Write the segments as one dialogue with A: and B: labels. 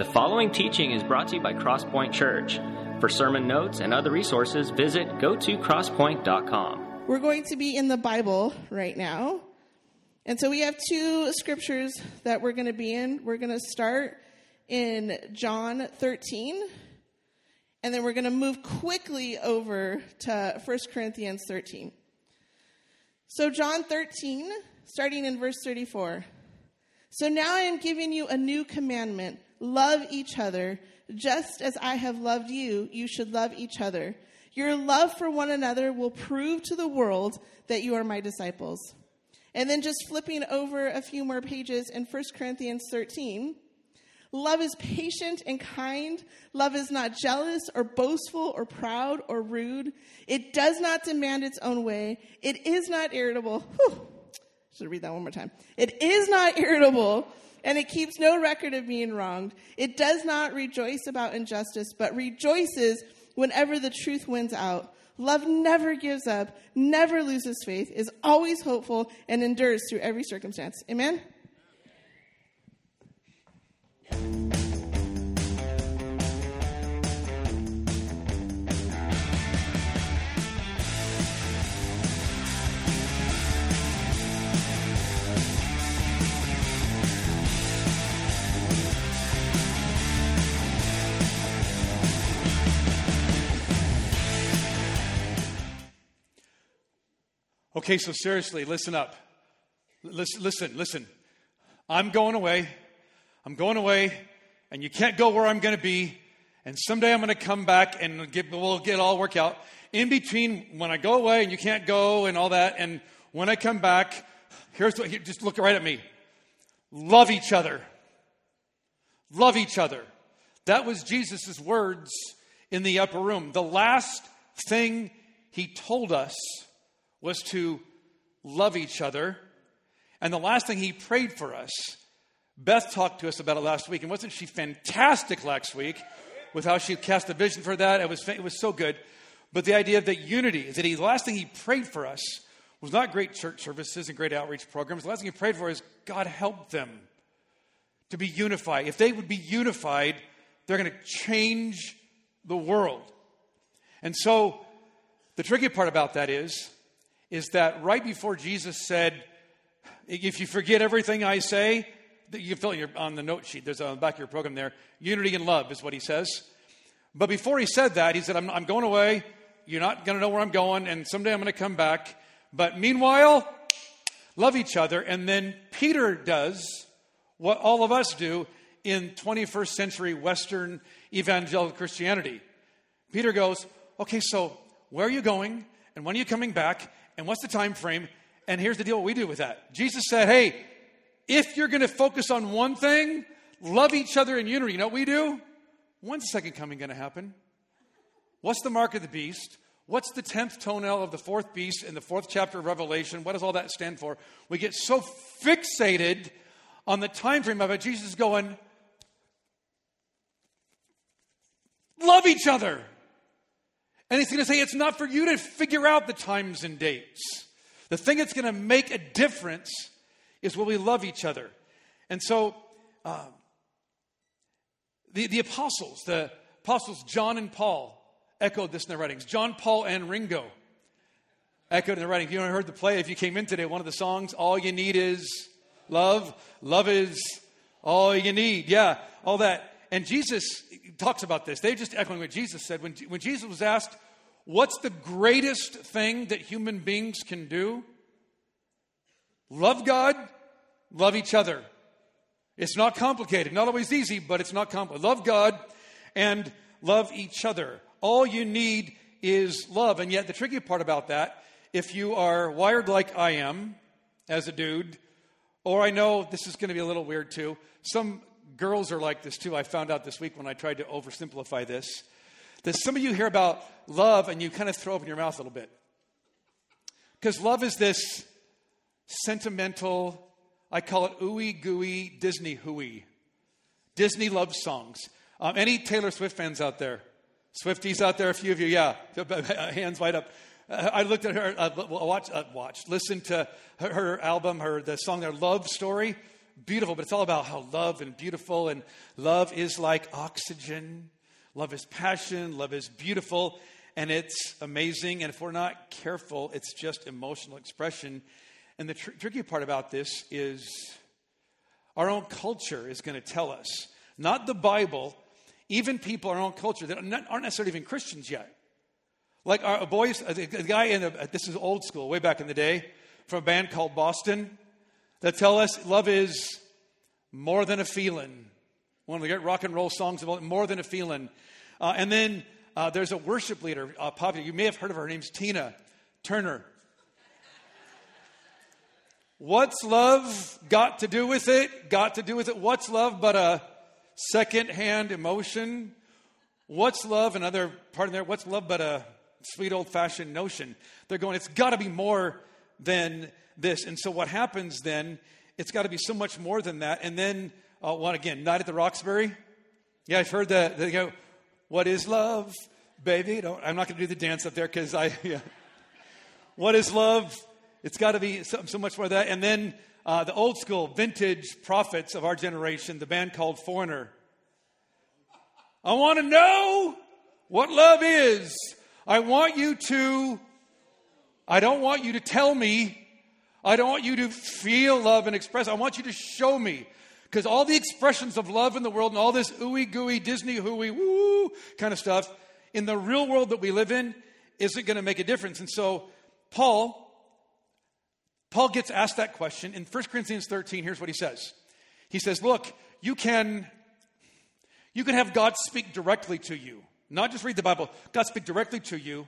A: The following teaching is brought to you by Crosspoint Church. For sermon notes and other resources, visit go to crosspoint.com.
B: We're going to be in the Bible right now. And so we have two scriptures that we're going to be in. We're going to start in John 13, and then we're going to move quickly over to 1 Corinthians 13. So, John 13, starting in verse 34. So now I am giving you a new commandment love each other. Just as I have loved you, you should love each other. Your love for one another will prove to the world that you are my disciples. And then just flipping over a few more pages in 1 Corinthians 13. Love is patient and kind. Love is not jealous or boastful or proud or rude. It does not demand its own way. It is not irritable. Whew. Should read that one more time. It is not irritable and it keeps no record of being wronged. It does not rejoice about injustice, but rejoices whenever the truth wins out. Love never gives up, never loses faith, is always hopeful, and endures through every circumstance. Amen?
C: Okay, so seriously, listen up. Listen, listen, listen. I'm going away. I'm going away, and you can't go where I'm going to be. And someday I'm going to come back and get, we'll get all work out. In between, when I go away and you can't go and all that, and when I come back, here's what, just look right at me. Love each other. Love each other. That was Jesus' words in the upper room. The last thing he told us was to love each other. And the last thing he prayed for us, Beth talked to us about it last week, and wasn't she fantastic last week with how she cast a vision for that? It was, it was so good. But the idea of that unity, that he, the last thing he prayed for us was not great church services and great outreach programs. The last thing he prayed for is God help them to be unified. If they would be unified, they're going to change the world. And so the tricky part about that is is that right before Jesus said, If you forget everything I say, you fill your, on the note sheet, there's on the back of your program there, unity and love is what he says. But before he said that, he said, I'm, I'm going away. You're not going to know where I'm going, and someday I'm going to come back. But meanwhile, love each other. And then Peter does what all of us do in 21st century Western evangelical Christianity. Peter goes, Okay, so where are you going? And when are you coming back? And what's the time frame? And here's the deal what we do with that. Jesus said, hey, if you're going to focus on one thing, love each other in unity. You know what we do? When's the second coming going to happen? What's the mark of the beast? What's the 10th toenail of the fourth beast in the fourth chapter of Revelation? What does all that stand for? We get so fixated on the time frame of it. Jesus is going, love each other. And he's going to say, it's not for you to figure out the times and dates. The thing that's going to make a difference is will we love each other. And so, uh, the, the apostles, the apostles John and Paul, echoed this in their writings. John, Paul, and Ringo echoed in their writings. If you ever heard the play. If you came in today, one of the songs, All You Need Is Love. Love is all you need. Yeah, all that. And Jesus talks about this. They're just echoing what Jesus said. When, when Jesus was asked, What's the greatest thing that human beings can do? Love God, love each other. It's not complicated, not always easy, but it's not complicated. Love God and love each other. All you need is love. And yet, the tricky part about that, if you are wired like I am as a dude, or I know this is going to be a little weird too, some girls are like this too. I found out this week when I tried to oversimplify this. That some of you hear about love and you kind of throw up in your mouth a little bit. Because love is this sentimental, I call it ooey gooey Disney hooey. Disney love songs. Um, any Taylor Swift fans out there? Swifties out there, a few of you, yeah. Hands wide up. Uh, I looked at her, uh, watch, uh, watched, listened to her, her, album, her the song, their love story beautiful, but it's all about how love and beautiful, and love is like oxygen. Love is passion. Love is beautiful, and it's amazing. And if we're not careful, it's just emotional expression. And the tr- tricky part about this is our own culture is going to tell us, not the Bible, even people in our own culture that aren't necessarily even Christians yet. Like our boys, a guy in a, this is old school, way back in the day, from a band called Boston, that tell us love is more than a feeling. One of the great rock and roll songs about more than a feeling. Uh, and then uh, there's a worship leader, uh, popular. You may have heard of her. Her name's Tina Turner. What's love got to do with it? Got to do with it. What's love but a second-hand emotion? What's love? Another part in there. What's love but a sweet old-fashioned notion? They're going. It's got to be more than this. And so what happens then? It's got to be so much more than that. And then, uh, one again, night at the Roxbury. Yeah, I've heard that. They go, "What is love, baby?" Don't, I'm not going to do the dance up there because I. Yeah. What is love? It's got to be so, so, much more than that. And then uh, the old school, vintage prophets of our generation, the band called Foreigner. I want to know what love is. I want you to, I don't want you to tell me. I don't want you to feel love and express. I want you to show me. Because all the expressions of love in the world and all this ooey gooey, Disney hooey, woo kind of stuff, in the real world that we live in, isn't going to make a difference. And so, Paul, Paul gets asked that question in 1 Corinthians 13. Here's what he says. He says, Look, you can, you can have God speak directly to you. Not just read the Bible, God speak directly to you,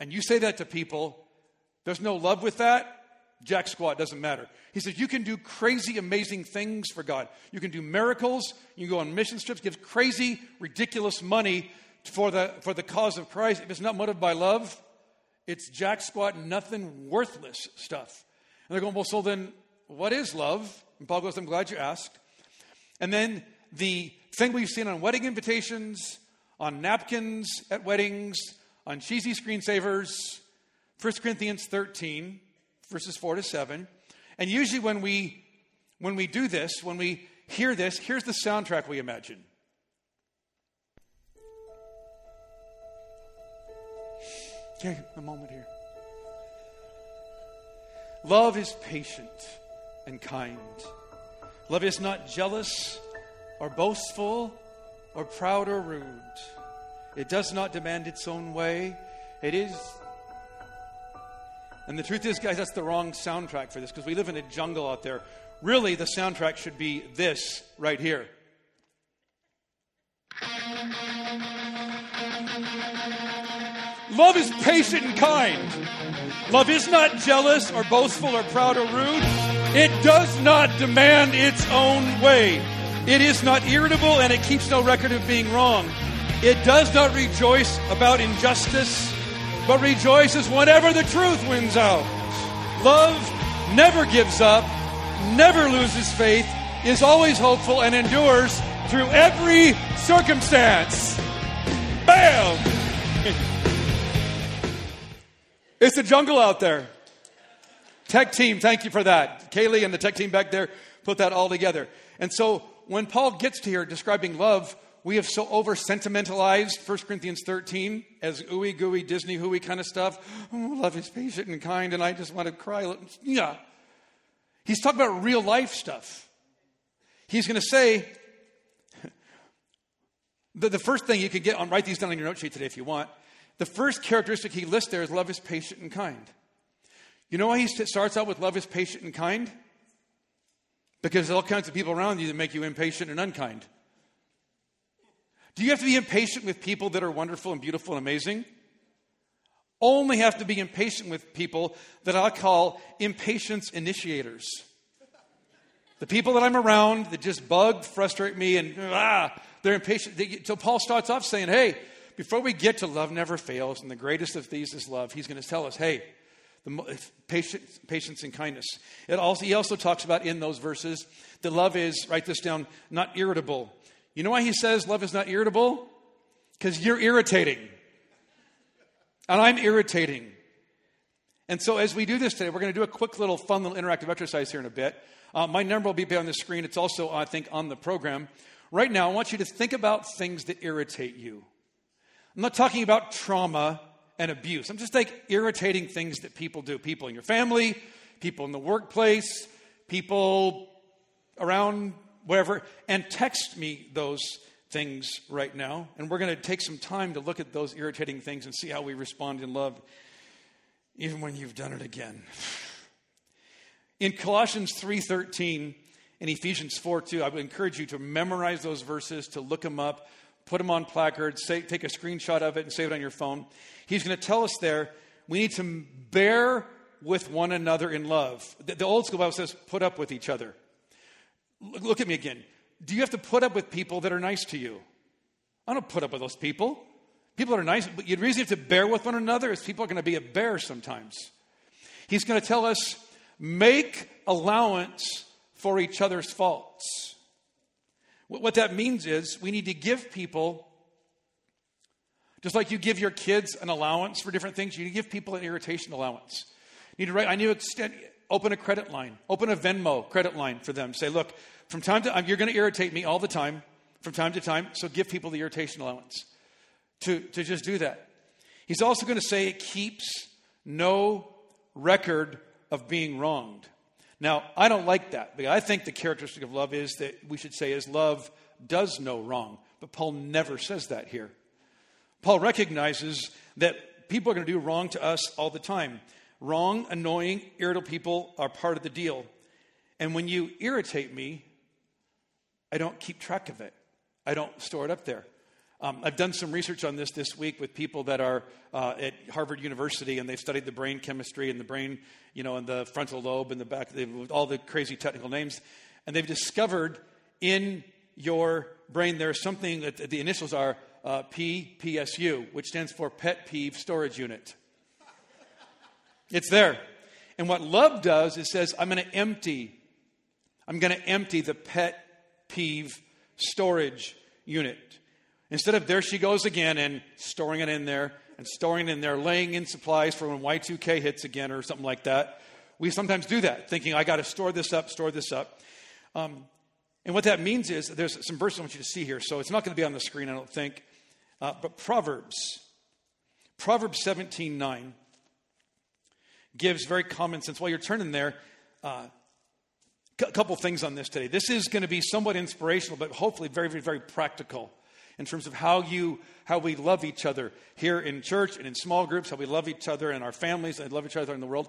C: and you say that to people. There's no love with that. Jack squat doesn't matter. He says you can do crazy, amazing things for God. You can do miracles. You can go on mission trips, give crazy, ridiculous money for the for the cause of Christ. If it's not motivated by love, it's jack squat, nothing worthless stuff. And they're going, well, so then what is love? And Paul goes, I'm glad you asked. And then the thing we've seen on wedding invitations, on napkins at weddings, on cheesy screensavers, 1 Corinthians 13, verses 4 to 7. And usually when we when we do this, when we hear this, here's the soundtrack we imagine. Okay, a moment here. Love is patient and kind. Love is not jealous or boastful or proud or rude. It does not demand its own way. It is. And the truth is, guys, that's the wrong soundtrack for this because we live in a jungle out there. Really, the soundtrack should be this right here. Love is patient and kind. Love is not jealous or boastful or proud or rude. It does not demand its own way. It is not irritable and it keeps no record of being wrong. It does not rejoice about injustice, but rejoices whenever the truth wins out. Love never gives up, never loses faith, is always hopeful, and endures through every circumstance. Bam! It's a jungle out there. Tech team, thank you for that. Kaylee and the tech team back there put that all together. And so when Paul gets to here describing love, we have so over sentimentalized 1 Corinthians 13 as ooey gooey Disney hooey kind of stuff. Oh, love is patient and kind, and I just want to cry. Yeah. He's talking about real life stuff. He's going to say, the, the first thing you could get on, write these down on your note sheet today if you want. The first characteristic he lists there is love is patient and kind. You know why he starts out with love is patient and kind? Because there's all kinds of people around you that make you impatient and unkind. Do you have to be impatient with people that are wonderful and beautiful and amazing? Only have to be impatient with people that I call impatience initiators. The people that I'm around that just bug, frustrate me, and ah, they're impatient. So Paul starts off saying, hey, before we get to love never fails, and the greatest of these is love, he's going to tell us, hey, the patience, patience and kindness. It also, he also talks about in those verses that love is, write this down, not irritable. You know why he says love is not irritable? Because you're irritating. And I'm irritating. And so as we do this today, we're going to do a quick little fun little interactive exercise here in a bit. Uh, my number will be on the screen. It's also, I think, on the program. Right now, I want you to think about things that irritate you. I'm not talking about trauma and abuse. I'm just like irritating things that people do. People in your family, people in the workplace, people around wherever. And text me those things right now. And we're going to take some time to look at those irritating things and see how we respond in love, even when you've done it again. In Colossians 3:13 and Ephesians 4:2, I would encourage you to memorize those verses, to look them up, put them on placards, say, take a screenshot of it and save it on your phone. He's going to tell us there we need to bear with one another in love. The, the old school Bible says, put up with each other. Look, at me again. Do you have to put up with people that are nice to you? I don't put up with those people. People that are nice, but the reason have to bear with one another is people are going to be a bear sometimes. He's going to tell us make allowance for each other's faults. What that means is we need to give people, just like you give your kids an allowance for different things, you need to give people an irritation allowance. You need to write, I need to extend, open a credit line, open a Venmo credit line for them. Say, look, from time to time, you're going to irritate me all the time, from time to time, so give people the irritation allowance to, to just do that. He's also going to say it keeps no record of being wronged. Now, I don't like that because I think the characteristic of love is that we should say is love does no wrong. But Paul never says that here. Paul recognizes that people are going to do wrong to us all the time. Wrong, annoying, irritable people are part of the deal. And when you irritate me, I don't keep track of it. I don't store it up there. Um, I've done some research on this this week with people that are uh, at Harvard University, and they've studied the brain chemistry and the brain, you know, and the frontal lobe and the back, all the crazy technical names, and they've discovered in your brain there's something that the initials are uh, PPSU, which stands for Pet Peeve Storage Unit. It's there. And what love does is says, I'm going to empty, I'm going to empty the pet peeve storage unit. Instead of there she goes again and storing it in there and storing it in there, laying in supplies for when Y2K hits again or something like that. We sometimes do that, thinking, I got to store this up, store this up. Um, and what that means is there's some verses I want you to see here. So it's not going to be on the screen, I don't think. Uh, but Proverbs, Proverbs 17 9 gives very common sense. While you're turning there, uh, a couple things on this today. This is going to be somewhat inspirational, but hopefully very, very, very practical in terms of how you how we love each other here in church and in small groups, how we love each other in our families and love each other in the world.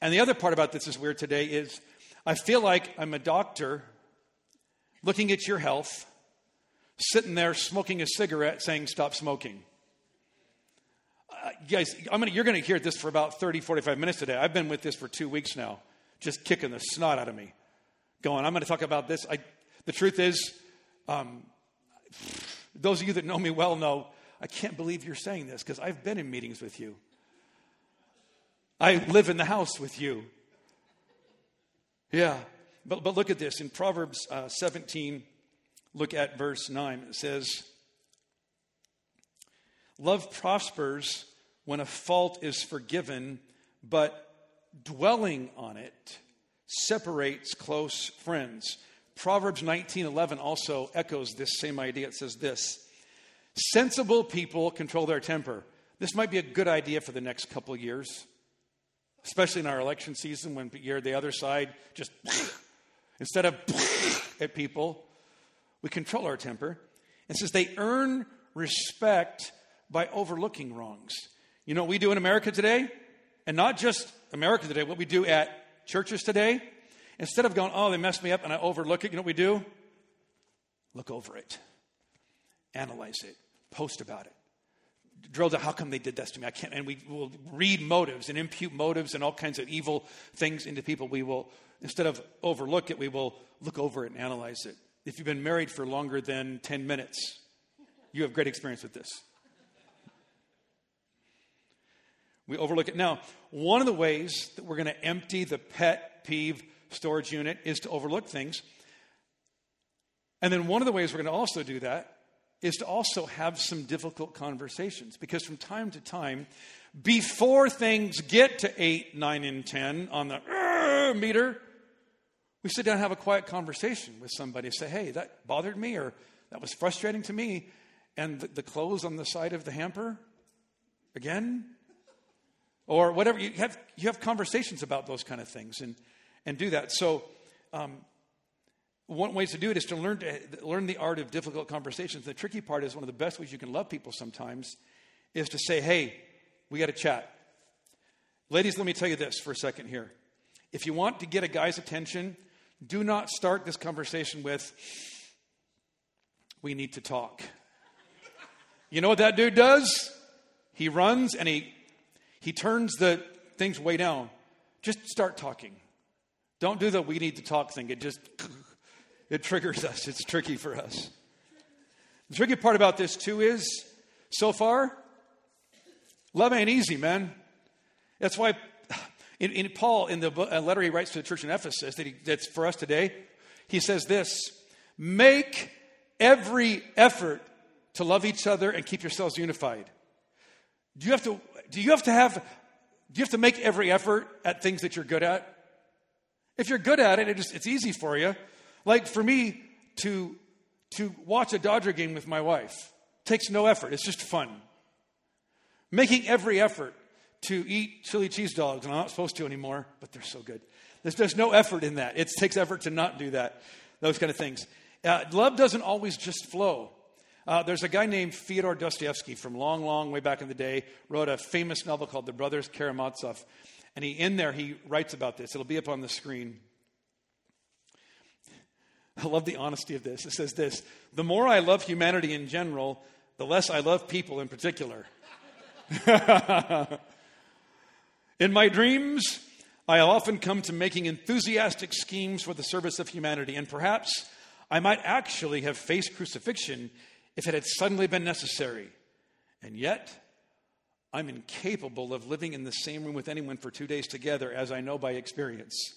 C: And the other part about this is weird today is I feel like I'm a doctor looking at your health, sitting there smoking a cigarette saying stop smoking. Guys, gonna, you're going to hear this for about 30, 45 minutes today. I've been with this for two weeks now, just kicking the snot out of me. Going, I'm going to talk about this. I, the truth is, um, those of you that know me well know I can't believe you're saying this because I've been in meetings with you. I live in the house with you. Yeah. But, but look at this. In Proverbs uh, 17, look at verse 9. It says, Love prospers when a fault is forgiven, but dwelling on it separates close friends. Proverbs 19:11 also echoes this same idea. It says this: Sensible people control their temper. This might be a good idea for the next couple years, especially in our election season when you're the other side just instead of at people, we control our temper. It says they earn respect by overlooking wrongs. You know what we do in America today? And not just America today, what we do at churches today Instead of going, oh, they messed me up and I overlook it, you know what we do? Look over it, analyze it, post about it. Drill down, how come they did this to me? I can't. And we will read motives and impute motives and all kinds of evil things into people. We will, instead of overlook it, we will look over it and analyze it. If you've been married for longer than 10 minutes, you have great experience with this. We overlook it. Now, one of the ways that we're going to empty the pet peeve storage unit is to overlook things. And then one of the ways we're going to also do that is to also have some difficult conversations because from time to time, before things get to 8, 9, and 10 on the meter, We sit down and have a quiet conversation with somebody. Say, hey, that bothered me or that was frustrating to me. And the, the clothes on the side of the hamper, again? Or whatever. You have, you have conversations about those kind of things and, and do that. So, um, one way to do it is to learn, to learn the art of difficult conversations. The tricky part is one of the best ways you can love people sometimes is to say, hey, we got to chat. Ladies, let me tell you this for a second here. If you want to get a guy's attention, do not start this conversation with, we need to talk. You know what that dude does? He runs and he, he turns the things way down. Just start talking. Don't do the we need to talk thing. It just, it triggers us. It's tricky for us. The tricky part about this, too, is so far, love ain't easy, man. That's why in, in Paul, in the letter he writes to the church in Ephesus, that he, that's for us today, he says this Make every effort to love each other and keep yourselves unified. Do you have to, do you have, to have, do you have to make every effort at things that you're good at? If you're good at it, it just, it's easy for you. Like for me to, to watch a Dodger game with my wife takes no effort, it's just fun. Making every effort to eat chili cheese dogs, and I'm not supposed to anymore, but they're so good. There's, there's no effort in that. It takes effort to not do that, those kind of things. Uh, love doesn't always just flow. Uh, there's a guy named Fyodor Dostoevsky from long, long way back in the day, wrote a famous novel called The Brothers Karamazov. And he, in there, he writes about this. It'll be up on the screen. I love the honesty of this. It says this The more I love humanity in general, the less I love people in particular. In my dreams, I have often come to making enthusiastic schemes for the service of humanity, and perhaps I might actually have faced crucifixion if it had suddenly been necessary. And yet, I'm incapable of living in the same room with anyone for two days together, as I know by experience.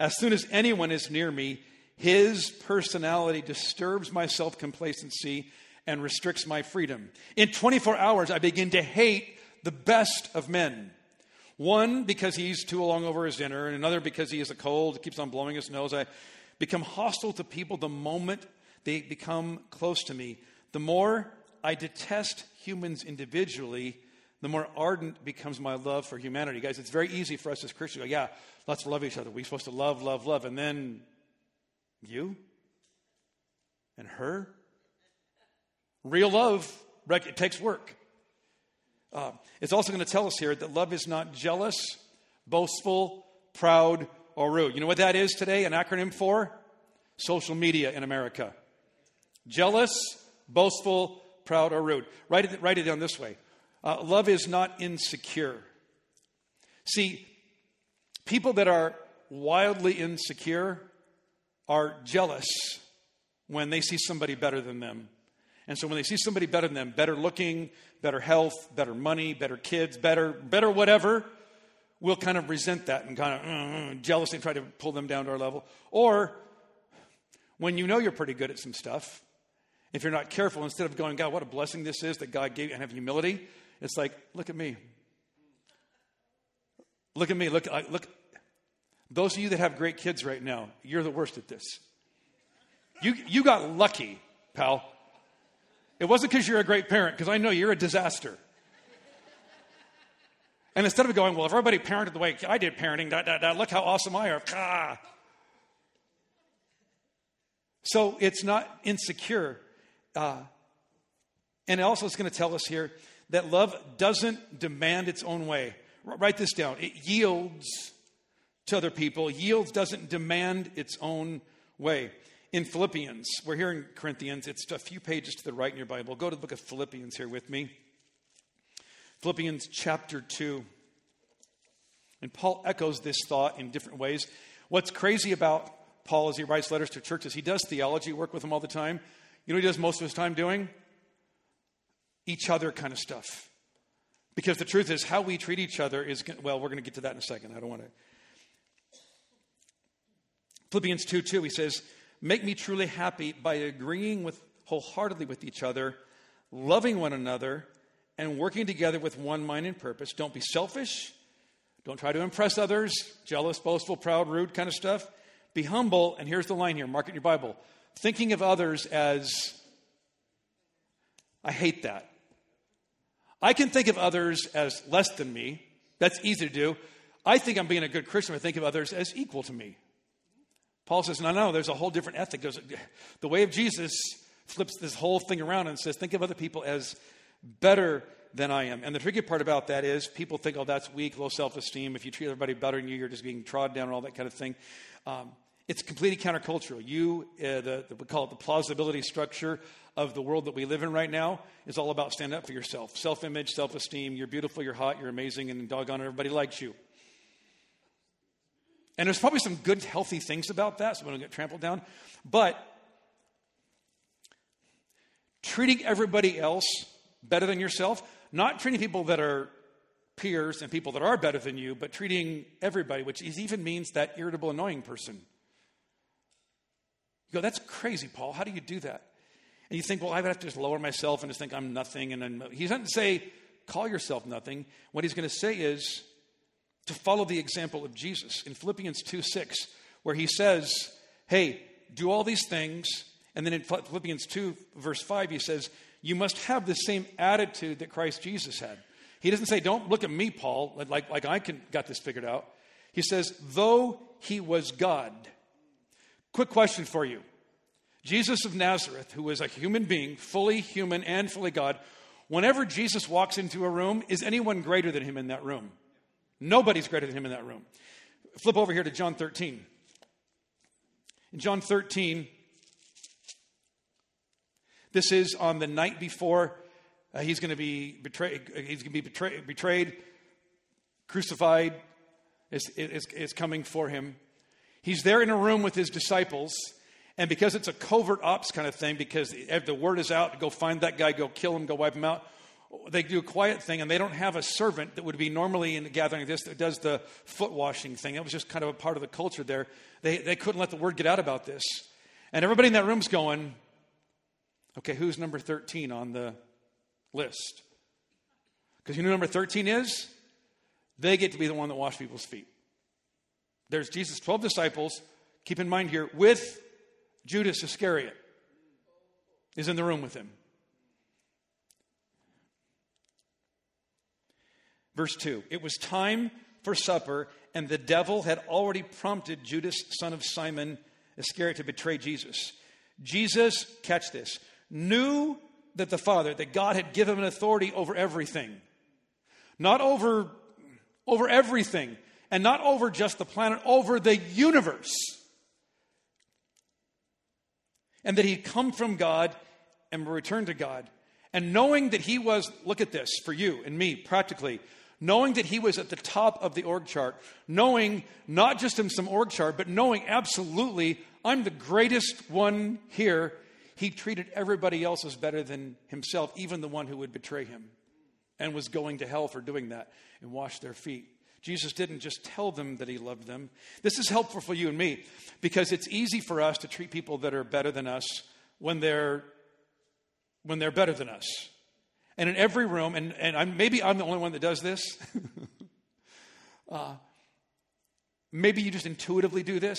C: As soon as anyone is near me, his personality disturbs my self complacency and restricts my freedom. In 24 hours, I begin to hate the best of men. One, because he's too long over his dinner, and another, because he has a cold, keeps on blowing his nose. I become hostile to people the moment they become close to me. The more I detest humans individually, the more ardent becomes my love for humanity. Guys, it's very easy for us as Christians to go, yeah, let's love each other. We're supposed to love, love, love. And then you and her. Real love, it takes work. Uh, it's also going to tell us here that love is not jealous, boastful, proud, or rude. You know what that is today? An acronym for social media in America. Jealous, boastful, proud, or rude. Write it, write it down this way uh, love is not insecure. See, people that are wildly insecure are jealous when they see somebody better than them. And so when they see somebody better than them, better looking, better health, better money, better kids, better, better whatever, we'll kind of resent that and kind of uh, uh, jealously try to pull them down to our level. Or when you know you're pretty good at some stuff, if you're not careful, instead of going, God, what a blessing this is that God gave you, and have humility, it's like, look at me. Look at me. Look, look. Those of you that have great kids right now, you're the worst at this. You, you got lucky, pal. It wasn't because you're a great parent, because I know you're a disaster. And instead of going, well, if everybody parented the way I did parenting, da, da, da, look how awesome I am. Ah. So it's not insecure. Uh, and also, it's going to tell us here that love doesn't demand its own way. R- write this down. It yields to other people, yields doesn't demand its own way in Philippians. We're here in Corinthians. It's a few pages to the right in your Bible. Go to the book of Philippians here with me. Philippians chapter 2. And Paul echoes this thought in different ways. What's crazy about Paul as he writes letters to churches, he does theology work with them all the time. You know he does most of his time doing? Each other kind of stuff. Because the truth is, how we treat each other is, well, we're going to get to that in a second. I don't want to. Philippians 2 2, he says, Make me truly happy by agreeing with wholeheartedly with each other, loving one another, and working together with one mind and purpose. Don't be selfish. Don't try to impress others, jealous, boastful, proud, rude kind of stuff. Be humble, and here's the line here mark it in your Bible thinking of others as, I hate that. I can think of others as less than me. That's easy to do. I think I'm being a good Christian. I think of others as equal to me. Paul says, no, no, there's a whole different ethic. There's the way of Jesus flips this whole thing around and says, think of other people as better than I am. And the tricky part about that is people think, oh, that's weak, low self esteem. If you treat everybody better than you, you're just being trod down and all that kind of thing. Um, it's completely countercultural. You, uh, the, the, we call it the plausibility structure of the world that we live in right now, is all about stand up for yourself. Self image, self esteem. You're beautiful, you're hot, you're amazing, and doggone everybody likes you. And there's probably some good, healthy things about that, so we don't get trampled down. But treating everybody else better than yourself, not treating people that are peers and people that are better than you, but treating everybody, which even means that irritable, annoying person. You go, that's crazy, Paul. How do you do that? And you think, well, I would have to just lower myself and just think I'm nothing. And then he doesn't say, call yourself nothing. What he's going to say is to follow the example of Jesus in Philippians 2 6, where he says, hey, do all these things. And then in Philippians 2, verse 5, he says, you must have the same attitude that Christ Jesus had. He doesn't say, don't look at me, Paul, like, like I can, got this figured out. He says, though he was God. Quick question for you. Jesus of Nazareth, who is a human being, fully human and fully God, whenever Jesus walks into a room, is anyone greater than him in that room? Nobody's greater than him in that room. Flip over here to John 13. In John 13, this is on the night before uh, he's going to be betrayed. He's going to be betrayed, betrayed crucified. Is, is coming for him. He's there in a room with his disciples. And because it's a covert ops kind of thing, because the word is out, go find that guy, go kill him, go wipe him out, they do a quiet thing, and they don't have a servant that would be normally in a gathering like this that does the foot washing thing. It was just kind of a part of the culture there. They, they couldn't let the word get out about this. And everybody in that room's going, Okay, who's number 13 on the list? Because you know number 13 is? They get to be the one that wash people's feet. There's Jesus' 12 disciples, keep in mind here, with Judas Iscariot is in the room with him. Verse 2 It was time for supper, and the devil had already prompted Judas, son of Simon Iscariot, to betray Jesus. Jesus, catch this, knew that the Father, that God had given him authority over everything. Not over, over everything, and not over just the planet, over the universe. And that he'd come from God and return to God. And knowing that he was, look at this for you and me practically, knowing that he was at the top of the org chart, knowing not just in some org chart, but knowing absolutely I'm the greatest one here he treated everybody else as better than himself, even the one who would betray him, and was going to hell for doing that and wash their feet. Jesus didn't just tell them that he loved them. This is helpful for you and me because it's easy for us to treat people that are better than us when they're when they're better than us. And in every room, and, and I'm, maybe I'm the only one that does this. uh, maybe you just intuitively do this.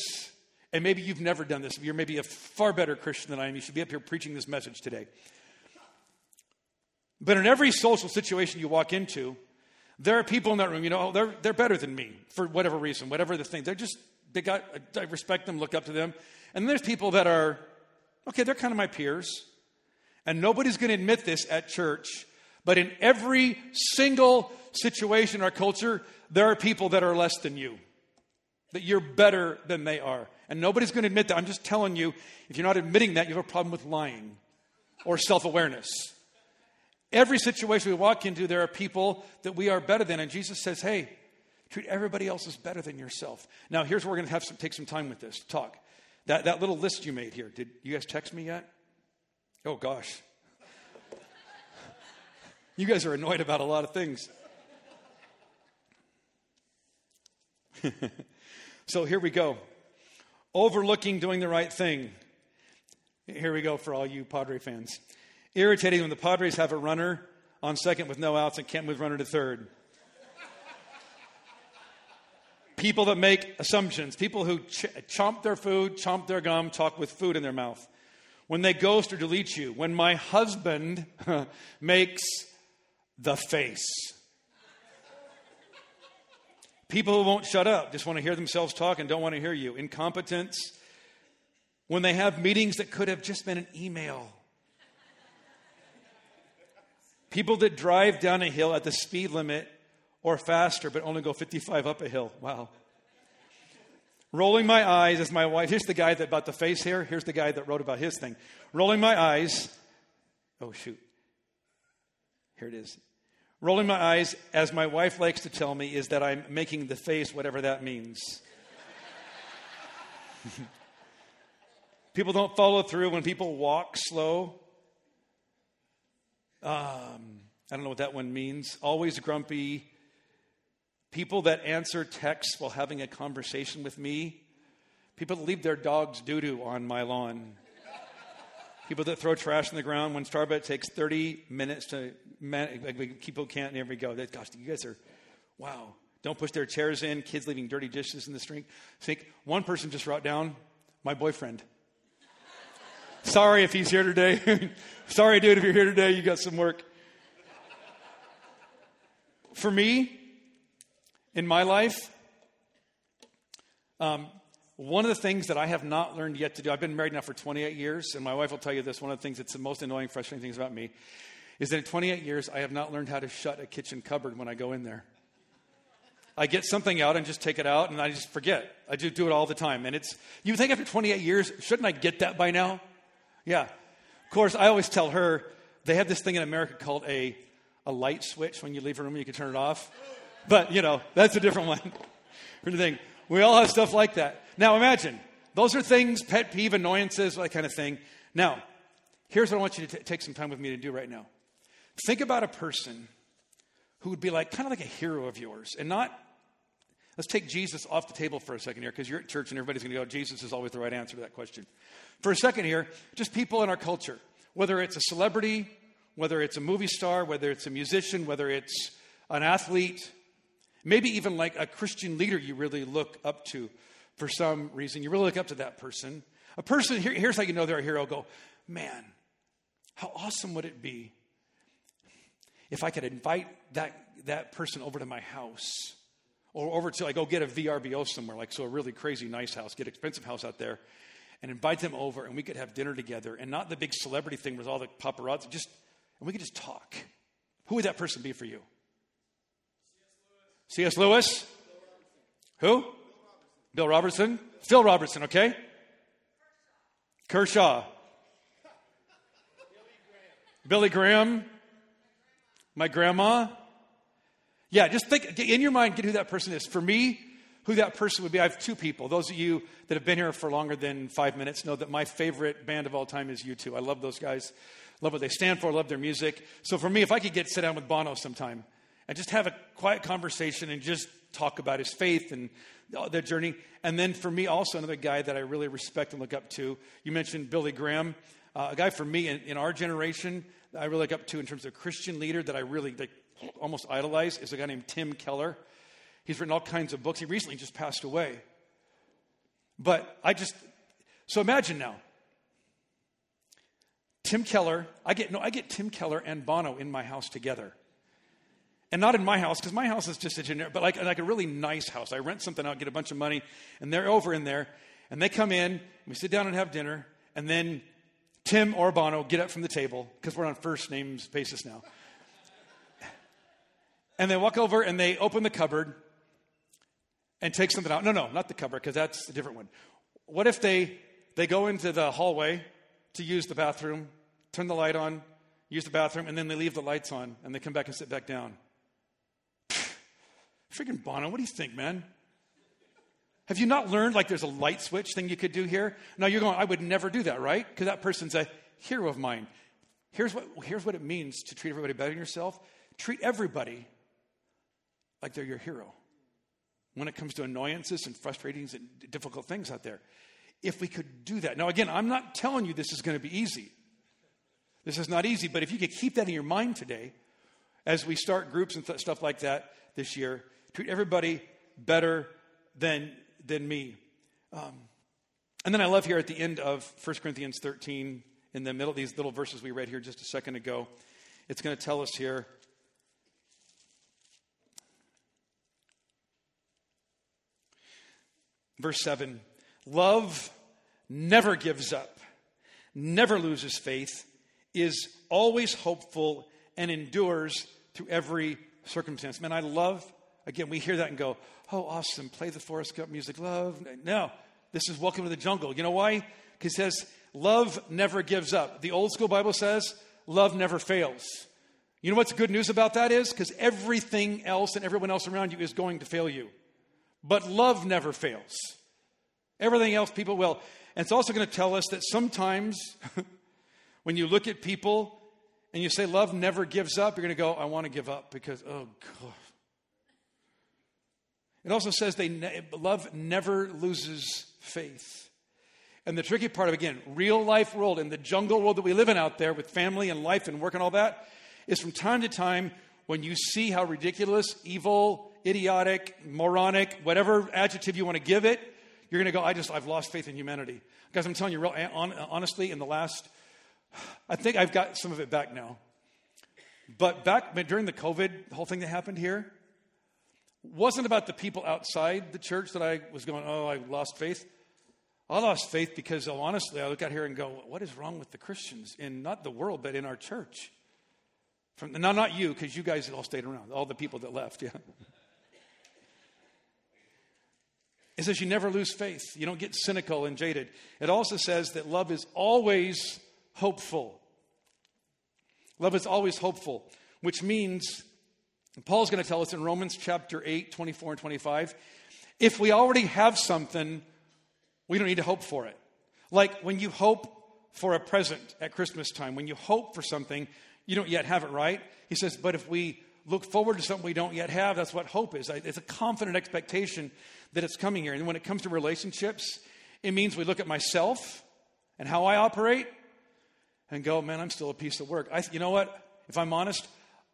C: And maybe you've never done this. You're maybe a far better Christian than I am. You should be up here preaching this message today. But in every social situation you walk into, there are people in that room, you know, oh, they're, they're better than me for whatever reason, whatever the thing. They're just, they got, I respect them, look up to them. And there's people that are, okay, they're kind of my peers. And nobody's going to admit this at church, but in every single situation in our culture, there are people that are less than you, that you're better than they are. And nobody's going to admit that. I'm just telling you, if you're not admitting that, you have a problem with lying or self awareness. Every situation we walk into, there are people that we are better than. And Jesus says, hey, treat everybody else as better than yourself. Now, here's where we're going to have to take some time with this talk. That, that little list you made here, did you guys text me yet? Oh, gosh. you guys are annoyed about a lot of things. so here we go overlooking doing the right thing. Here we go for all you Padre fans. Irritating when the Padres have a runner on second with no outs and can't move runner to third. people that make assumptions, people who ch- chomp their food, chomp their gum, talk with food in their mouth. When they ghost or delete you. When my husband makes the face. People who won't shut up, just want to hear themselves talk and don't want to hear you. Incompetence. When they have meetings that could have just been an email. People that drive down a hill at the speed limit or faster, but only go 55 up a hill. Wow. Rolling my eyes as my wife, here's the guy that about the face here. Here's the guy that wrote about his thing. Rolling my eyes. Oh, shoot. Here it is. Rolling my eyes, as my wife likes to tell me, is that I'm making the face, whatever that means. people don't follow through when people walk slow. Um, I don't know what that one means. Always grumpy, people that answer texts while having a conversation with me, people that leave their dog's doo doo on my lawn, people that throw trash on the ground when Starbucks takes 30 minutes to man, people can't never go. Gosh, you guys are, wow. Don't push their chairs in, kids leaving dirty dishes in the sink. One person just wrote down, my boyfriend. Sorry if he's here today. Sorry, dude, if you're here today, you got some work. For me, in my life, um, one of the things that I have not learned yet to do, I've been married now for 28 years, and my wife will tell you this one of the things that's the most annoying, frustrating things about me is that in 28 years, I have not learned how to shut a kitchen cupboard when I go in there. I get something out and just take it out, and I just forget. I do do it all the time. And it's, you think after 28 years, shouldn't I get that by now? Yeah. Of course, I always tell her they have this thing in America called a, a light switch. When you leave a room, you can turn it off. But, you know, that's a different one. Thing we all have stuff like that. Now, imagine those are things, pet peeve, annoyances, that kind of thing. Now, here's what I want you to t- take some time with me to do right now. Think about a person who would be like kind of like a hero of yours and not let's take jesus off the table for a second here because you're at church and everybody's going to go jesus is always the right answer to that question for a second here just people in our culture whether it's a celebrity whether it's a movie star whether it's a musician whether it's an athlete Maybe even like a Christian leader you really look up to for some reason. You really look up to that person. A person, here, here's how you know they're a hero. Go, man, how awesome would it be if I could invite that, that person over to my house? Or over to like go get a VRBO somewhere, like so a really crazy nice house, get expensive house out there, and invite them over and we could have dinner together and not the big celebrity thing with all the paparazzi, just and we could just talk. Who would that person be for you? C.S. Lewis? Who? Bill Robertson? Phil Robertson, okay? Kershaw. Billy Graham. Billy Graham. My grandma. Yeah, just think in your mind, get who that person is. For me, who that person would be, I have two people. Those of you that have been here for longer than five minutes know that my favorite band of all time is U2. I love those guys. Love what they stand for, love their music. So for me, if I could get sit down with Bono sometime, and just have a quiet conversation and just talk about his faith and their journey. And then for me, also another guy that I really respect and look up to. You mentioned Billy Graham, uh, a guy for me in, in, our generation that I really look up to in terms of Christian leader that I really like, almost idolize is a guy named Tim Keller. He's written all kinds of books. He recently just passed away. But I just so imagine now. Tim Keller, I get no, I get Tim Keller and Bono in my house together and not in my house because my house is just a generic, but like, like a really nice house. I rent something out, get a bunch of money, and they're over in there, and they come in, we sit down and have dinner, and then Tim or Bono get up from the table because we're on first names basis now. And they walk over and they open the cupboard and take something out. No, no, not the cupboard because that's a different one. What if they they go into the hallway to use the bathroom, turn the light on, use the bathroom, and then they leave the lights on and they come back and sit back down? Freaking Bono, what do you think, man? Have you not learned like there's a light switch thing you could do here? Now you're going, I would never do that, right? Because that person's a hero of mine. Here's what, here's what it means to treat everybody better than yourself treat everybody like they're your hero when it comes to annoyances and frustrations and difficult things out there. If we could do that. Now, again, I'm not telling you this is going to be easy. This is not easy, but if you could keep that in your mind today as we start groups and th- stuff like that this year, treat everybody better than, than me. Um, and then I love here at the end of 1 Corinthians 13, in the middle, these little verses we read here just a second ago, it's going to tell us here. Verse 7 Love never gives up, never loses faith, is always hopeful, and endures through every circumstance. Man, I love, again, we hear that and go, oh, awesome, play the Forrest Gump music, love. No, this is Welcome to the Jungle. You know why? Because it says, love never gives up. The old school Bible says, love never fails. You know what's good news about that is? Because everything else and everyone else around you is going to fail you. But love never fails. Everything else people will. And it's also going to tell us that sometimes when you look at people and you say love never gives up, you're going to go, I want to give up because, oh, God. It also says they ne- love never loses faith. And the tricky part of again, real life world and the jungle world that we live in out there with family and life and work and all that is from time to time when you see how ridiculous, evil, idiotic, moronic, whatever adjective you want to give it, you're going to go, I just, I've lost faith in humanity. Guys, I'm telling you, real, honestly, in the last I think I've got some of it back now. But back during the COVID, the whole thing that happened here wasn't about the people outside the church that I was going, oh, I lost faith. I lost faith because, oh, honestly, I look out here and go, what is wrong with the Christians in not the world, but in our church? From, no, not you, because you guys all stayed around, all the people that left, yeah. It says you never lose faith. You don't get cynical and jaded. It also says that love is always hopeful. Love is always hopeful, which means, Paul's going to tell us in Romans chapter 8, 24 and 25, if we already have something, we don't need to hope for it. Like when you hope for a present at Christmas time, when you hope for something, you don't yet have it, right? He says, but if we look forward to something we don't yet have, that's what hope is. It's a confident expectation that it's coming here. And when it comes to relationships, it means we look at myself and how I operate and go, man, I'm still a piece of work. I, you know what? If I'm honest,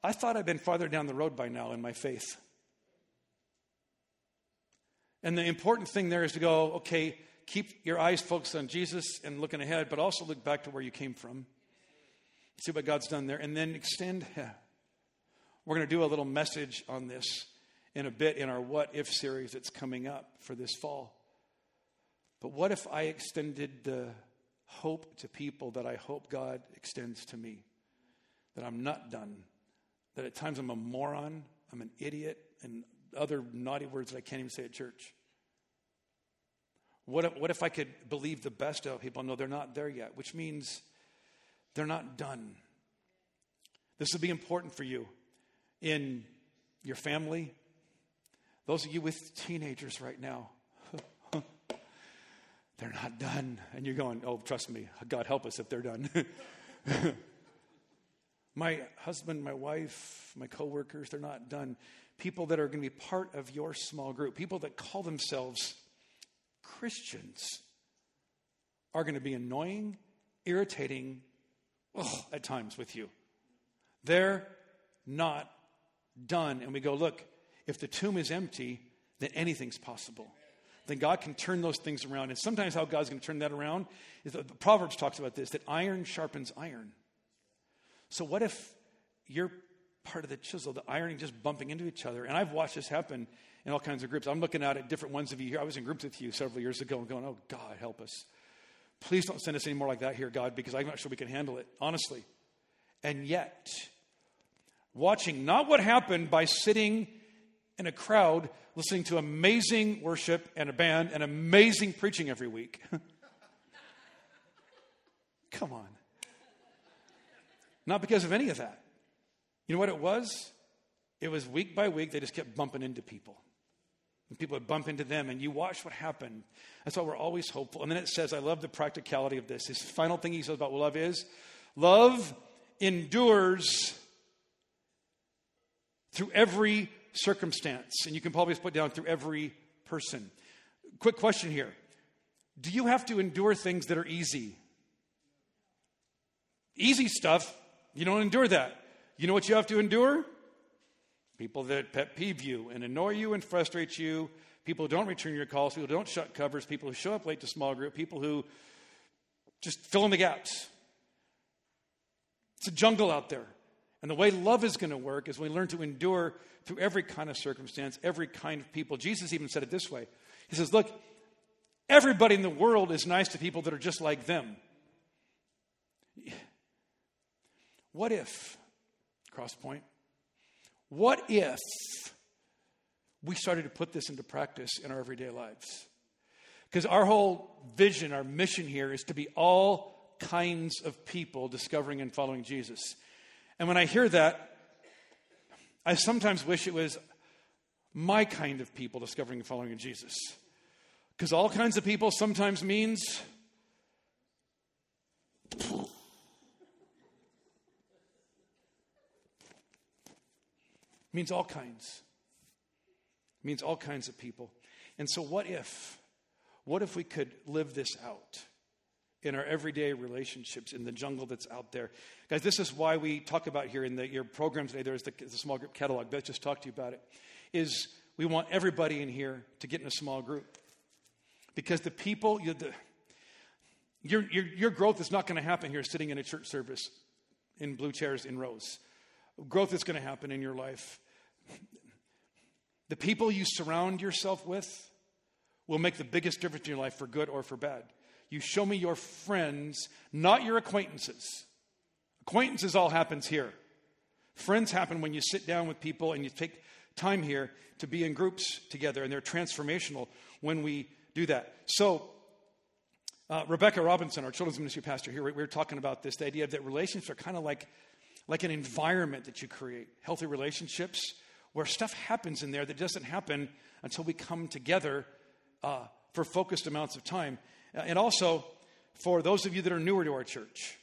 C: I thought I'd been farther down the road by now in my faith. And the important thing there is to go, okay, keep your eyes focused on Jesus and looking ahead, but also look back to where you came from. See what God's done there. And then extend. We're going to do a little message on this in a bit in our What If series that's coming up for this fall. But what if I extended the hope to people that I hope God extends to me. That I'm not done. That at times I'm a moron, I'm an idiot, and other naughty words that I can't even say at church. What if, what if I could believe the best of people? No, they're not there yet, which means they're not done. This will be important for you in your family. Those of you with teenagers right now, they're not done. And you're going, oh, trust me, God help us if they're done. my husband, my wife, my coworkers, they're not done. People that are going to be part of your small group, people that call themselves Christians, are going to be annoying, irritating, at times with you. They're not done. And we go, look, if the tomb is empty, then anything's possible then God can turn those things around. And sometimes how God's going to turn that around is the Proverbs talks about this that iron sharpens iron. So what if you're part of the chisel, the ironing just bumping into each other? And I've watched this happen in all kinds of groups. I'm looking out at different ones of you here. I was in groups with you several years ago and going, oh, God, help us. Please don't send us any more like that here, God, because I'm not sure we can handle it, honestly. And yet, watching not what happened by sitting in a crowd listening to amazing worship and a band and amazing preaching every week. Come on. Not because of any of that. You know what it was? It was week by week, they just kept bumping into people. And people would bump into them, and you watch what happened. That's why we're always hopeful. And then it says, I love the practicality of this. His final thing he says about love is love endures through every circumstance. And you can probably put down through every person. Quick question here Do you have to endure things that are easy? Easy stuff, you don't endure that. You know what you have to endure? People that pet peeve you and annoy you and frustrate you, people who don't return your calls, people who don't shut covers, people who show up late to small group, people who just fill in the gaps. It's a jungle out there. And the way love is going to work is we learn to endure through every kind of circumstance, every kind of people. Jesus even said it this way He says, Look, everybody in the world is nice to people that are just like them. What if, Crosspoint, what if we started to put this into practice in our everyday lives? Because our whole vision, our mission here is to be all kinds of people discovering and following Jesus. And when I hear that, I sometimes wish it was my kind of people discovering and following Jesus. Because all kinds of people sometimes means means all kinds. means all kinds of people. And so what if what if we could live this out? In our everyday relationships in the jungle that's out there. Guys, this is why we talk about here in the, your program today. There's the, the small group catalog. Beth just talked to you about it. Is we want everybody in here to get in a small group because the people, you, the, your, your, your growth is not going to happen here sitting in a church service in blue chairs in rows. Growth is going to happen in your life. The people you surround yourself with will make the biggest difference in your life for good or for bad. You show me your friends, not your acquaintances. Acquaintances all happens here. Friends happen when you sit down with people and you take time here to be in groups together, and they're transformational when we do that. So, uh, Rebecca Robinson, our children's ministry pastor here, we were talking about this the idea that relationships are kind of like, like an environment that you create, healthy relationships where stuff happens in there that doesn't happen until we come together uh, for focused amounts of time. Uh, and also for those of you that are newer to our church.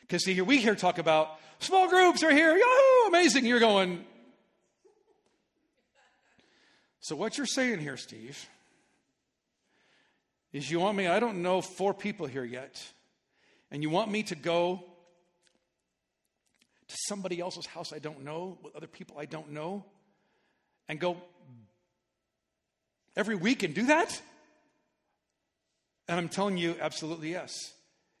C: Because see, here we hear talk about small groups are here, yahoo, amazing. You're going. So what you're saying here, Steve, is you want me, I don't know four people here yet, and you want me to go to somebody else's house I don't know, with other people I don't know, and go every week and do that? And I'm telling you, absolutely yes.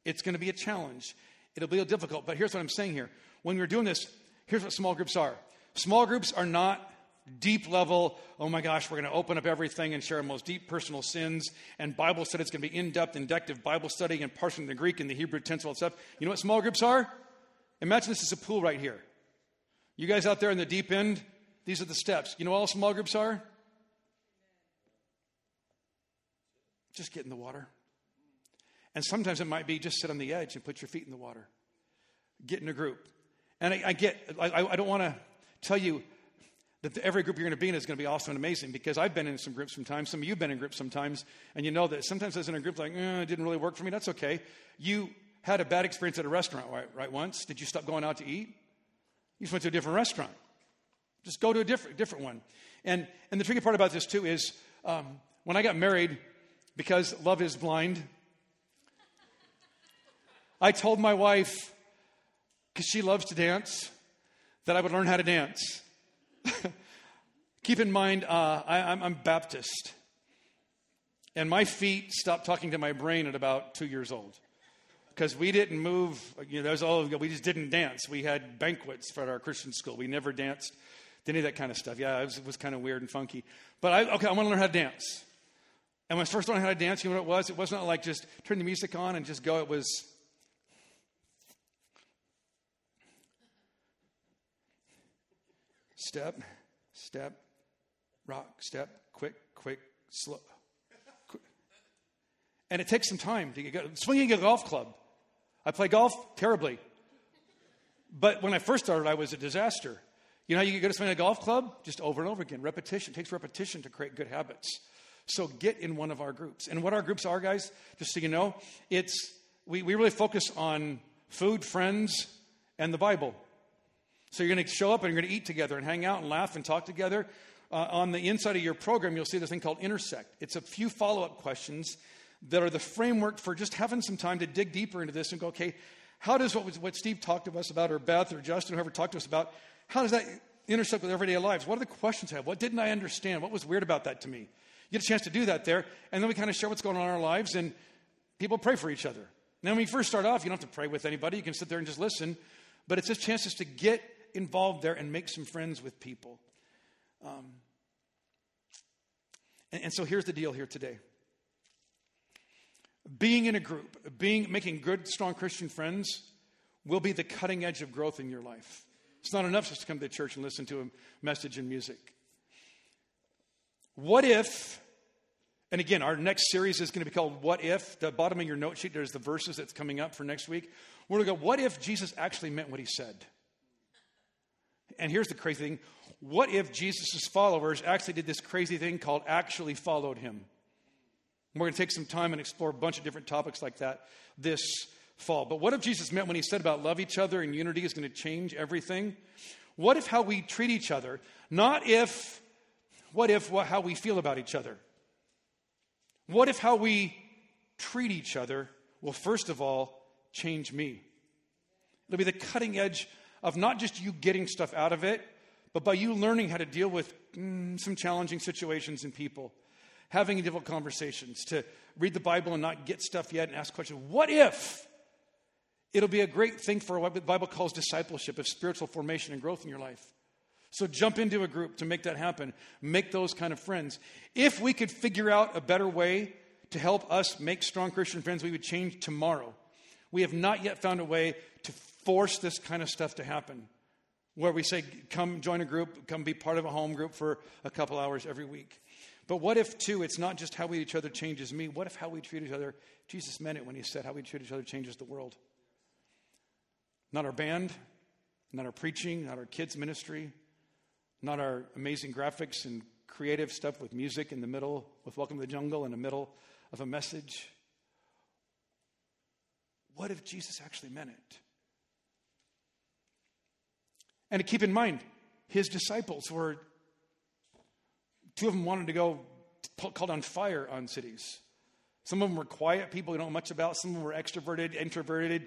C: It's going to be a challenge. It'll be a difficult, but here's what I'm saying here. When we're doing this, here's what small groups are. Small groups are not deep level, oh my gosh, we're going to open up everything and share our most deep personal sins. And Bible study, it's going to be in depth, inductive Bible study and parsing the Greek and the Hebrew tense, all that stuff. You know what small groups are? Imagine this is a pool right here. You guys out there in the deep end, these are the steps. You know what all small groups are? Just get in the water. And sometimes it might be just sit on the edge and put your feet in the water. Get in a group. And I, I get, I, I don't want to tell you that every group you're going to be in is going to be awesome and amazing because I've been in some groups sometimes. Some of you have been in groups sometimes. And you know that sometimes I was in a group like, eh, it didn't really work for me. That's okay. You had a bad experience at a restaurant, right, right once. Did you stop going out to eat? You just went to a different restaurant. Just go to a different, different one. And, and the tricky part about this, too, is um, when I got married, because love is blind, I told my wife, because she loves to dance, that I would learn how to dance. Keep in mind, uh, I, am Baptist. And my feet stopped talking to my brain at about two years old. Because we didn't move, you know, that was all, we just didn't dance. We had banquets for our Christian school. We never danced, any of that kind of stuff. Yeah, it was, it was kind of weird and funky. But I, okay, I want to learn how to dance. And when I first learned how to dance, you know what it was? It wasn't like just turn the music on and just go. It was step, step, rock, step, quick, quick, slow. Quick. And it takes some time to get swinging a golf club. I play golf terribly. But when I first started, I was a disaster. You know how you get good at swinging a golf club? Just over and over again. Repetition. It takes repetition to create good habits. So get in one of our groups. And what our groups are, guys, just so you know, it's we, we really focus on food, friends, and the Bible. So you're going to show up and you're going to eat together and hang out and laugh and talk together. Uh, on the inside of your program, you'll see this thing called Intersect. It's a few follow up questions that are the framework for just having some time to dig deeper into this and go, okay, how does what, what Steve talked to us about, or Beth, or Justin, whoever talked to us about, how does that intersect with everyday lives? What are the questions I have? What didn't I understand? What was weird about that to me? You get a chance to do that there, and then we kind of share what's going on in our lives, and people pray for each other. Now, when you first start off, you don't have to pray with anybody. You can sit there and just listen, but it's just chances to get involved there and make some friends with people. Um, and, and so here's the deal here today being in a group, being making good, strong Christian friends will be the cutting edge of growth in your life. It's not enough just to come to church and listen to a message and music. What if, and again, our next series is going to be called What If? The bottom of your note sheet, there's the verses that's coming up for next week. We're going to go, What if Jesus actually meant what he said? And here's the crazy thing what if Jesus' followers actually did this crazy thing called actually followed him? We're going to take some time and explore a bunch of different topics like that this fall. But what if Jesus meant when he said about love each other and unity is going to change everything? What if how we treat each other, not if, what if what, how we feel about each other? What if how we treat each other will, first of all, change me? It'll be the cutting edge of not just you getting stuff out of it, but by you learning how to deal with mm, some challenging situations and people having difficult conversations, to read the Bible and not get stuff yet and ask questions. What if? It'll be a great thing for what the Bible calls discipleship of spiritual formation and growth in your life. So jump into a group to make that happen. Make those kind of friends. If we could figure out a better way to help us make strong Christian friends, we would change tomorrow. We have not yet found a way to force this kind of stuff to happen where we say, come join a group, come be part of a home group for a couple hours every week. But what if, too, it's not just how we each other changes me? What if how we treat each other, Jesus meant it when he said how we treat each other changes the world? Not our band, not our preaching, not our kids' ministry, not our amazing graphics and creative stuff with music in the middle, with Welcome to the Jungle in the middle of a message. What if Jesus actually meant it? And to keep in mind, his disciples were Two of them wanted to go call down fire on cities. Some of them were quiet people we don't know much about. Some of them were extroverted, introverted,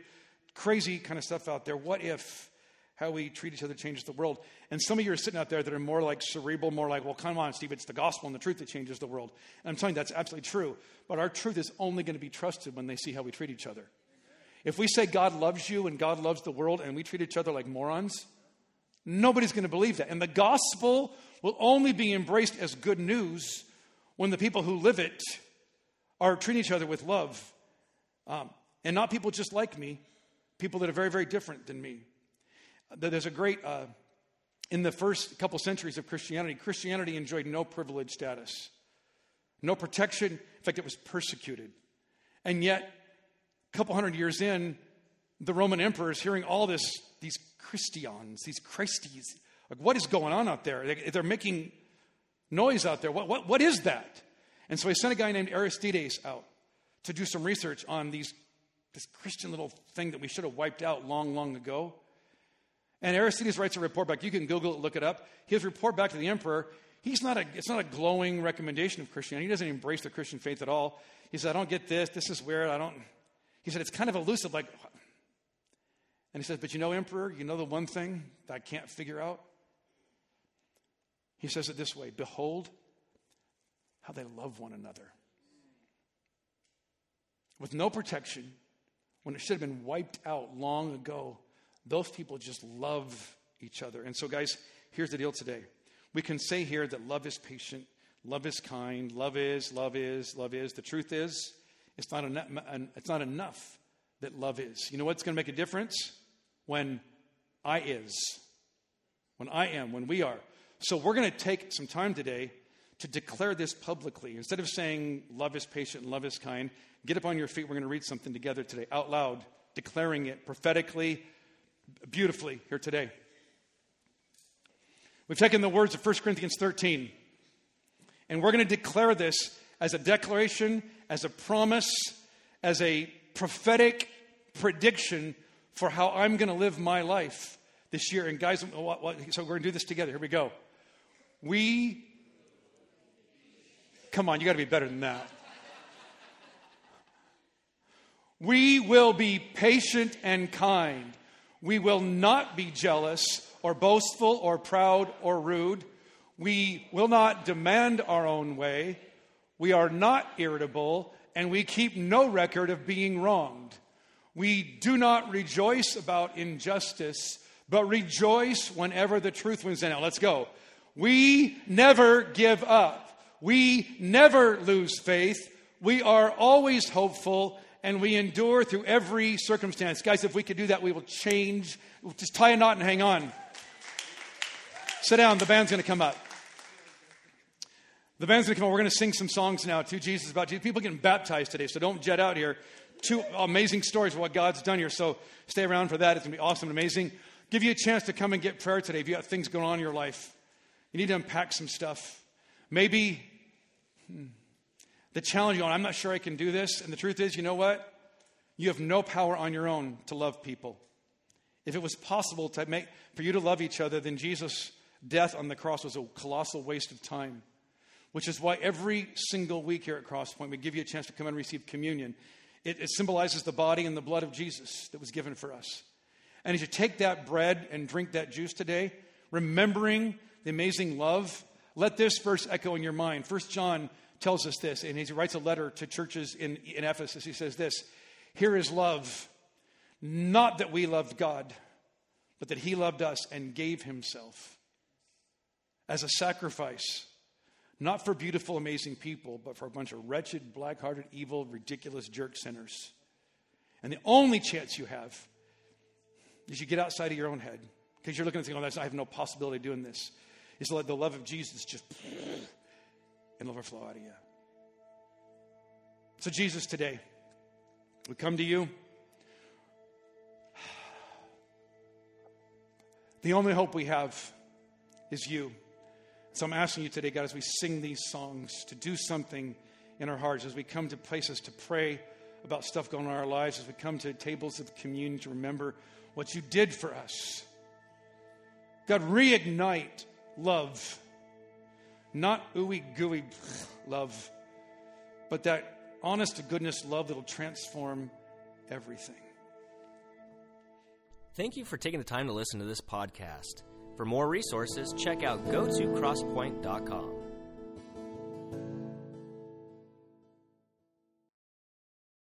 C: crazy kind of stuff out there. What if how we treat each other changes the world? And some of you are sitting out there that are more like cerebral, more like, well, come on, Steve, it's the gospel and the truth that changes the world. And I'm telling you, that's absolutely true. But our truth is only going to be trusted when they see how we treat each other. If we say God loves you and God loves the world and we treat each other like morons, nobody's going to believe that. And the gospel will only be embraced as good news when the people who live it are treating each other with love. Um, and not people just like me, people that are very, very different than me. There's a great, uh, in the first couple centuries of Christianity, Christianity enjoyed no privileged status, no protection. In fact, it was persecuted. And yet, a couple hundred years in, the Roman emperor is hearing all this, these Christians, these Christies, like, what is going on out there? They're making noise out there. What, what, what is that? And so he sent a guy named Aristides out to do some research on these, this Christian little thing that we should have wiped out long, long ago. And Aristides writes a report back. You can Google it, look it up. His report back to the emperor, he's not a, it's not a glowing recommendation of Christianity. He doesn't embrace the Christian faith at all. He says, I don't get this. This is weird. I don't. He said, it's kind of elusive. Like, and he says, but you know, emperor, you know the one thing that I can't figure out? He says it this way Behold how they love one another. With no protection, when it should have been wiped out long ago, those people just love each other. And so, guys, here's the deal today. We can say here that love is patient, love is kind, love is, love is, love is. The truth is, it's not, enough, it's not enough that love is. You know what's going to make a difference? When I is. When I am, when we are. So we're going to take some time today to declare this publicly. Instead of saying love is patient and love is kind, get up on your feet. We're going to read something together today, out loud, declaring it prophetically, beautifully here today. We've taken the words of 1 Corinthians 13, and we're going to declare this as a declaration, as a promise, as a prophetic prediction for how I'm going to live my life this year. And guys, so we're going to do this together. Here we go. We, come on, you got to be better than that. We will be patient and kind. We will not be jealous or boastful or proud or rude. We will not demand our own way. We are not irritable, and we keep no record of being wronged. We do not rejoice about injustice, but rejoice whenever the truth wins out. Let's go. We never give up. We never lose faith. We are always hopeful and we endure through every circumstance. Guys, if we could do that, we will change. Just tie a knot and hang on. Sit down. The band's going to come up. The band's to come on. We're to sing some songs now to Jesus about Jesus. People getting baptized today, so don't jet out here. Two amazing stories of what God's done here. So stay around for that. It's to be awesome and amazing. Give you a chance to come and get prayer today if you got things going on in your life. You need to unpack some stuff. Maybe hmm, the challenge on, I'm not sure I can do this. And the truth is, you know what? You have no power on your own to love people. If it was possible to make, for you to love each other, then Jesus' death on the cross was a colossal waste of time. Which is why every single week here at Crosspoint, we give you a chance to come and receive communion. It, it symbolizes the body and the blood of Jesus that was given for us. And as you take that bread and drink that juice today, remembering the amazing love, let this verse echo in your mind. First John tells us this, and he writes a letter to churches in, in Ephesus. He says this Here is love, not that we loved God, but that he loved us and gave himself as a sacrifice, not for beautiful, amazing people, but for a bunch of wretched, black hearted, evil, ridiculous jerk sinners. And the only chance you have is you get outside of your own head because you're looking at thinking, oh, I have no possibility of doing this is let the love of Jesus just and overflow out of you. So, Jesus, today, we come to you. The only hope we have is you. So I'm asking you today, God, as we sing these songs, to do something in our hearts, as we come to places to pray about stuff going on in our lives, as we come to tables of communion to remember what you did for us. God, reignite love. Not ooey gooey love, but that honest to goodness love that'll transform everything.
A: Thank you for taking the time to listen to this podcast. For more resources, check out go to crosspoint.com.